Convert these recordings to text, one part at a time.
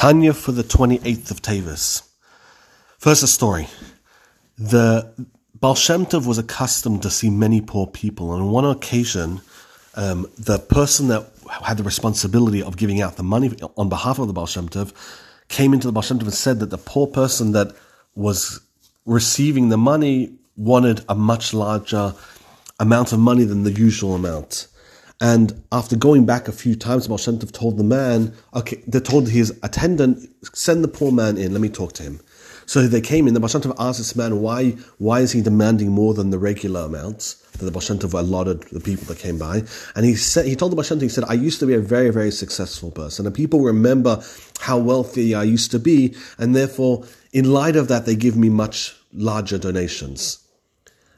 Tanya for the 28th of Teves. First, a story. The Baal Shem Tov was accustomed to see many poor people. And on one occasion, um, the person that had the responsibility of giving out the money on behalf of the Baal Shem Tov came into the Baal Shem Tov and said that the poor person that was receiving the money wanted a much larger amount of money than the usual amount. And after going back a few times, Baal Shem told the man, okay, they told his attendant, send the poor man in, let me talk to him. So they came in, the Baal asked this man, why, why is he demanding more than the regular amounts that the Baal Shem allotted the people that came by? And he said, he told the Baal Shem Tov, he said, I used to be a very, very successful person, and people remember how wealthy I used to be, and therefore, in light of that, they give me much larger donations.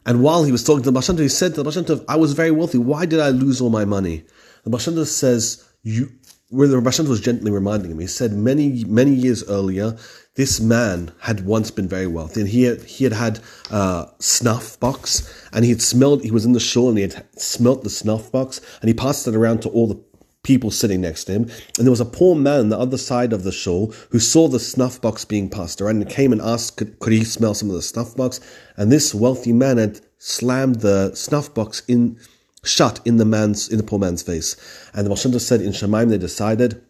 And while he was talking to the Tov, he said to the Tov, I was very wealthy. Why did I lose all my money? The Tov says, you, where the Baal was gently reminding him, he said many, many years earlier, this man had once been very wealthy and he had, he had had a snuff box and he had smelled, he was in the shul and he had smelt the snuff box and he passed it around to all the people sitting next to him. And there was a poor man on the other side of the shul who saw the snuff box being passed around and came and asked, could, could he smell some of the snuff box? And this wealthy man had slammed the snuff box in, shut in the man's, in the poor man's face. And the Baal said in Shemaim they decided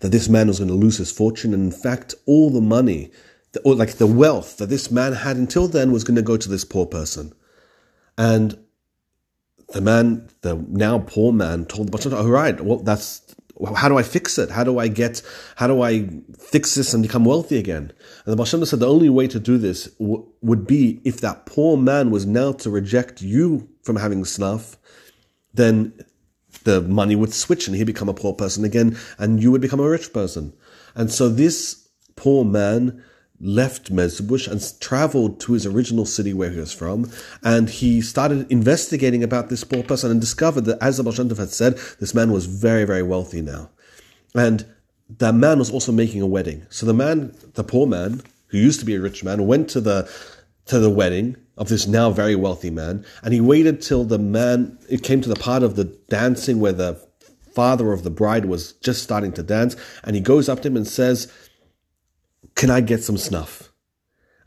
that this man was going to lose his fortune. And in fact, all the money, or like the wealth that this man had until then was going to go to this poor person. And the man, the now poor man, told the Tov, all right, well, that's, how do I fix it? How do I get, how do I fix this and become wealthy again? And the Baal said the only way to do this w- would be if that poor man was now to reject you from having snuff, then the money would switch and he'd become a poor person again and you would become a rich person. And so this poor man left Mezbush and traveled to his original city where he was from, and he started investigating about this poor person and discovered that, as the Baal had said, this man was very, very wealthy now. And that man was also making a wedding. So the man, the poor man, who used to be a rich man, went to the to the wedding of this now very wealthy man, and he waited till the man it came to the part of the dancing where the father of the bride was just starting to dance, and he goes up to him and says, can I get some snuff?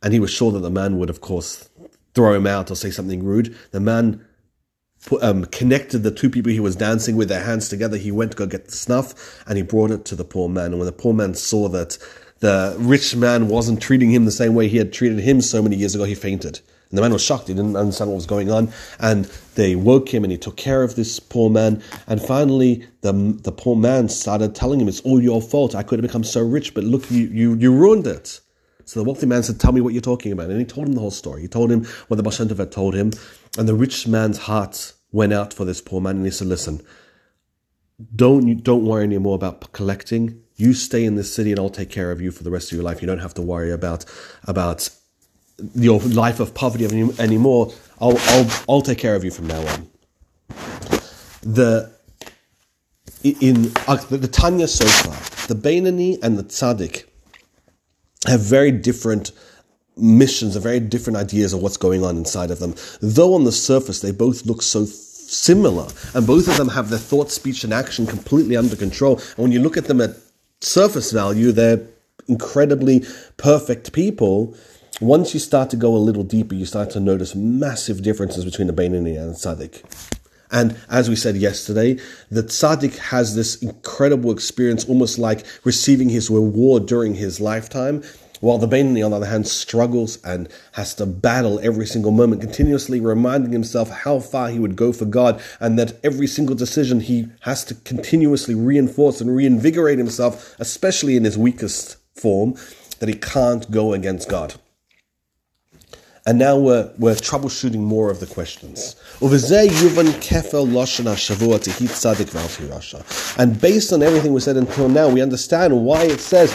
And he was sure that the man would, of course, throw him out or say something rude. The man put, um, connected the two people he was dancing with their hands together. He went to go get the snuff and he brought it to the poor man. And when the poor man saw that the rich man wasn't treating him the same way he had treated him so many years ago, he fainted. And the man was shocked. He didn't understand what was going on. And they woke him and he took care of this poor man. And finally, the, the poor man started telling him, It's all your fault. I could have become so rich, but look, you, you, you ruined it. So the wealthy man said, Tell me what you're talking about. And he told him the whole story. He told him what the Tov had told him. And the rich man's heart went out for this poor man. And he said, Listen, don't, don't worry anymore about collecting. You stay in this city and I'll take care of you for the rest of your life. You don't have to worry about, about your life of poverty any, anymore. I'll, I'll, I'll take care of you from now on. The in uh, the Tanya so far, the Beinani and the Tzaddik have very different missions and very different ideas of what's going on inside of them. Though on the surface they both look so similar, and both of them have their thought, speech, and action completely under control. And when you look at them at surface value, they're incredibly perfect people once you start to go a little deeper, you start to notice massive differences between the Beinani and the Tzaddik. And as we said yesterday, the tzaddik has this incredible experience, almost like receiving his reward during his lifetime, while the Beinani, on the other hand, struggles and has to battle every single moment, continuously reminding himself how far he would go for God, and that every single decision he has to continuously reinforce and reinvigorate himself, especially in his weakest form, that he can't go against God. And now we're, we're troubleshooting more of the questions. And based on everything we said until now, we understand why it says,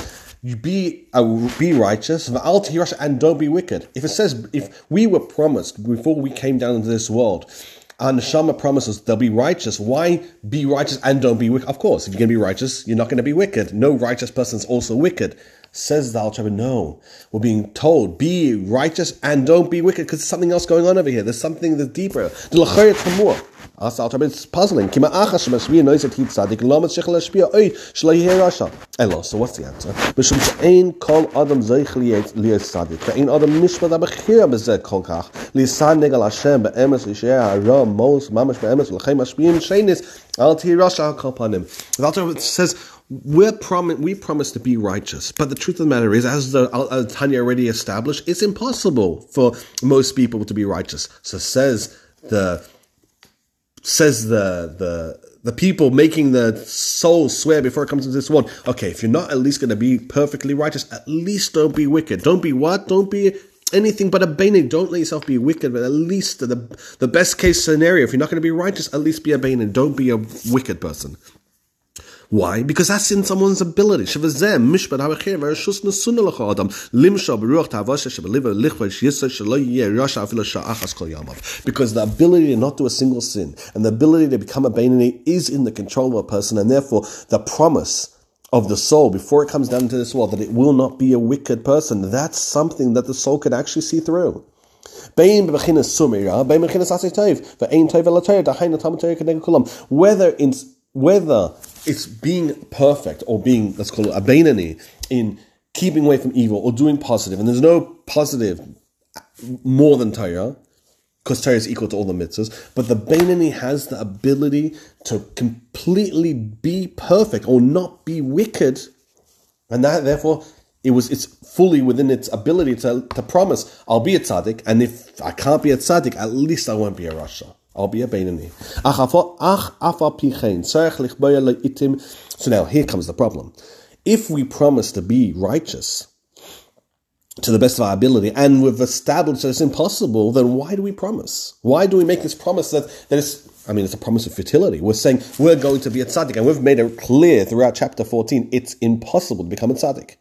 be uh, be righteous, and don't be wicked. If it says, if we were promised before we came down into this world, and the Shama promises they'll be righteous. Why be righteous and don't be wicked? Of course, if you're going to be righteous, you're not going to be wicked. No righteous person is also wicked. Says the Al no. We're being told, be righteous and don't be wicked because there's something else going on over here. There's something that's deeper. It's puzzling. So what's the answer? Ein kol adam zeich liyet tzadik. Ein adam nishmat abechir bezeh kol kach. Lisan negel Hashem be'emes lisheh ha'ra mos mamash be'emes l'chem hashpiyim shenis al ti rasha kol panim. The Alter says, we're prom- we promise to be righteous, but the truth of the matter is, as the uh, Tanya already established, it's impossible for most people to be righteous. So says the says the the the people making the soul swear before it comes into this world. Okay, if you're not at least going to be perfectly righteous, at least don't be wicked. Don't be what? Don't be anything but a baining. Don't let yourself be wicked, but at least the the best case scenario, if you're not going to be righteous, at least be a baining. Don't be a wicked person. Why? Because that's in someone's ability. Because the ability to not do a single sin and the ability to become a Bainani is in the control of a person, and therefore the promise of the soul before it comes down to this world that it will not be a wicked person, that's something that the soul could actually see through. Whether in whether it's being perfect or being, let's call it a Bainani, in keeping away from evil or doing positive. positive, and there's no positive more than Torah, because Torah is equal to all the mitzvahs, but the Bainani has the ability to completely be perfect or not be wicked, and that therefore it was it's fully within its ability to, to promise I'll be a tzaddik, and if I can't be a tzaddik, at least I won't be a rasha. So now here comes the problem. If we promise to be righteous to the best of our ability and we've established that it's impossible, then why do we promise? Why do we make this promise that, that it's I mean, it's a promise of fertility. We're saying we're going to be a tzaddik, and we've made it clear throughout chapter 14 it's impossible to become a tzaddik.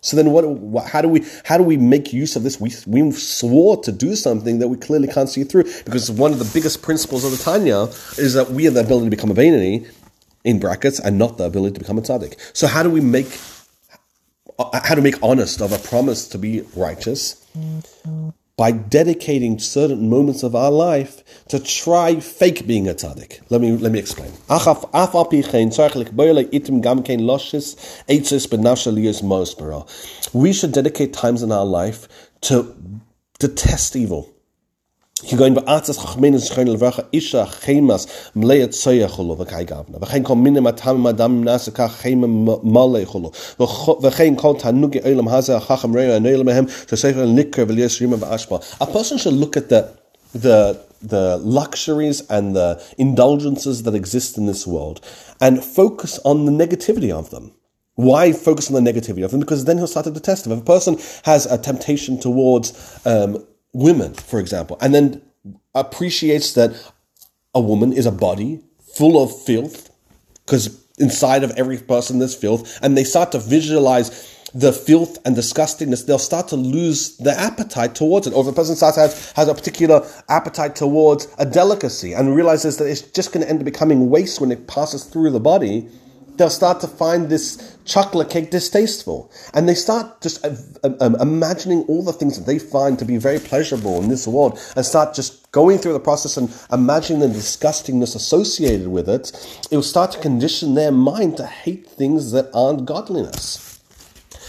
So then, what, How do we? How do we make use of this? We we swore to do something that we clearly can't see through because one of the biggest principles of the Tanya is that we have the ability to become a Bainani, in brackets, and not the ability to become a tzaddik. So how do we make? Uh, how to make honest of a promise to be righteous? By dedicating certain moments of our life to try fake being a tzaddik. Let me let me explain. We should dedicate times in our life to to test evil going ba'atzas chachmeinu zechaynu levracha isha chemas mleya tzoya cholo v'kai gavna v'chein kol minim atam madam nasa kach chema male cholo v'chein kol tanugi olam haza chacham reya and sefer nikar v'liyas rima v'ashba a person should look at the the the luxuries and the indulgences that exist in this world and focus on the negativity of them. Why focus on the negativity of them? Because then he'll start to detest them. If a person has a temptation towards um, women, for example, and then appreciates that a woman is a body full of filth, because inside of every person there's filth, and they start to visualize the filth and disgustingness, they'll start to lose the appetite towards it. Or if a person starts has a particular appetite towards a delicacy and realizes that it's just going to end up becoming waste when it passes through the body, they'll start to find this chocolate cake distasteful. And they start just uh, um, imagining all the things that they find to be very pleasurable in this world and start just going through the process and imagining the disgustingness associated with it. It will start to condition their mind to hate things that aren't godliness.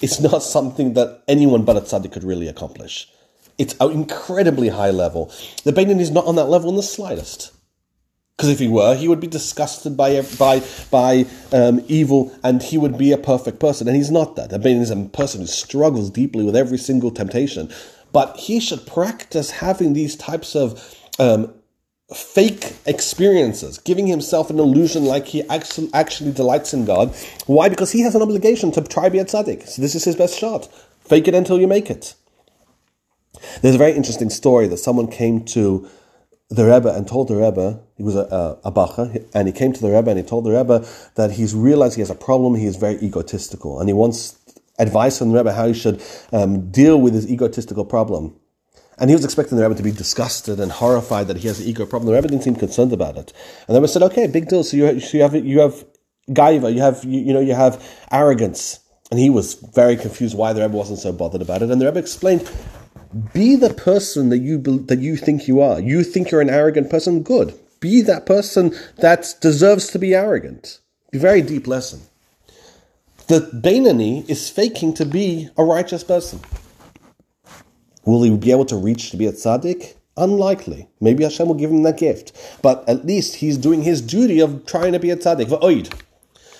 it's not something that anyone but a tzaddik could really accomplish. It's an incredibly high level. The Bainin is not on that level in the slightest. Because if he were, he would be disgusted by by by um, evil, and he would be a perfect person. And he's not that. The Bainin is a person who struggles deeply with every single temptation. But he should practice having these types of um, fake experiences, giving himself an illusion like he actually, actually delights in God. Why? Because he has an obligation to try be a tzaddik. So this is his best shot. Fake it until you make it. There's a very interesting story that someone came to the Rebbe and told the Rebbe, he was a, a, a Bacha, and he came to the Rebbe and he told the Rebbe that he's realized he has a problem, he is very egotistical, and he wants advice from the Rebbe how he should um, deal with his egotistical problem. And he was expecting the Rebbe to be disgusted and horrified that he has an ego problem. The Rebbe didn't seem concerned about it. And the Rebbe said, okay, big deal. So you, so you have, you have gaiva, you have, you, you know, you have arrogance. And he was very confused why the Rebbe wasn't so bothered about it. And the Rebbe explained, be the person that you that you think you are. You think you're an arrogant person. Good. Be that person that deserves to be arrogant. A very deep lesson. The Beinani is faking to be a righteous person. Will he be able to reach to be a tzaddik? Unlikely. Maybe Hashem will give him that gift. But at least he's doing his duty of trying to be a tzaddik. V'oid.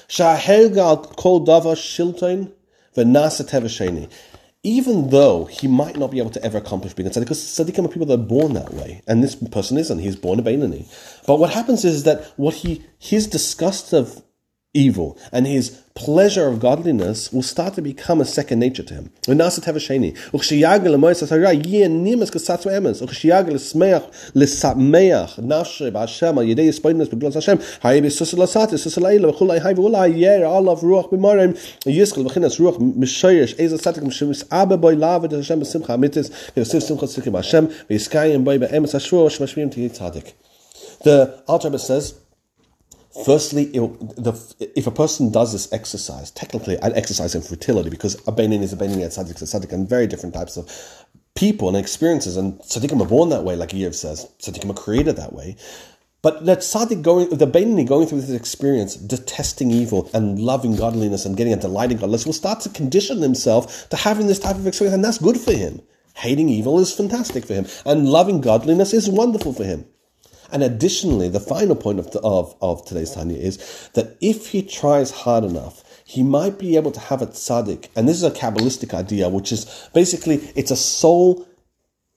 Shahelgal kol dava shilton v'nasa even though he might not be able to ever accomplish being a tzaddik, because tzaddikim are people that are born that way, and this person isn't. He's born a Beinani. But what happens is that what he his disgust of evil and his pleasure of godliness will start to become a second nature to him. The Alter says, Firstly, the, if a person does this exercise, technically an exercise in fertility, because a benin is a benin, a tzaddik is tzaddik, and very different types of people and experiences, and tzaddikim are born that way, like Yev says, tzaddikim are created that way. But that tzaddik going, the Beinani going through this experience, detesting evil and loving godliness and getting a delight in godliness, will start to condition himself to having this type of experience, and that's good for him. Hating evil is fantastic for him, and loving godliness is wonderful for him. And additionally, the final point of, the, of, of today's Tanya is that if he tries hard enough, he might be able to have a tzaddik. And this is a Kabbalistic idea, which is basically, it's a soul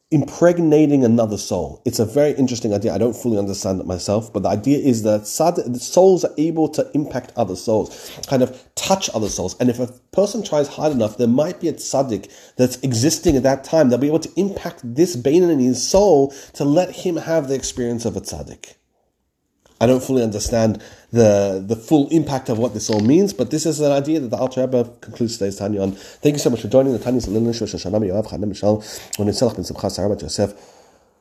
impregnating another soul. It's a very interesting idea. I don't fully understand it myself, but the idea is that souls are able to impact other souls, kind of touch other souls. And if a person tries hard enough, there might be a tzaddik that's existing at that time. They'll be able to impact this bain and his soul to let him have the experience of a tzaddik. I don't fully understand the the full impact of what this all means, but this is an idea that the Alter Rebbe concludes today's Tanya on. Thank you so much for joining the Tanya Yoav Chanem Mishal Ben Simcha Sarah Joseph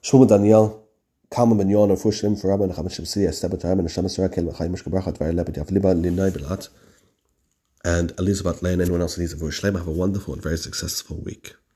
Shmuel Daniel Ben Yon Taram and Hashem Kel Machai Mishka Brachat Vayar Lebed Yav Liba Linai Belat and Elizabeth Lane anyone else who needs a Shlema have a wonderful and very successful week.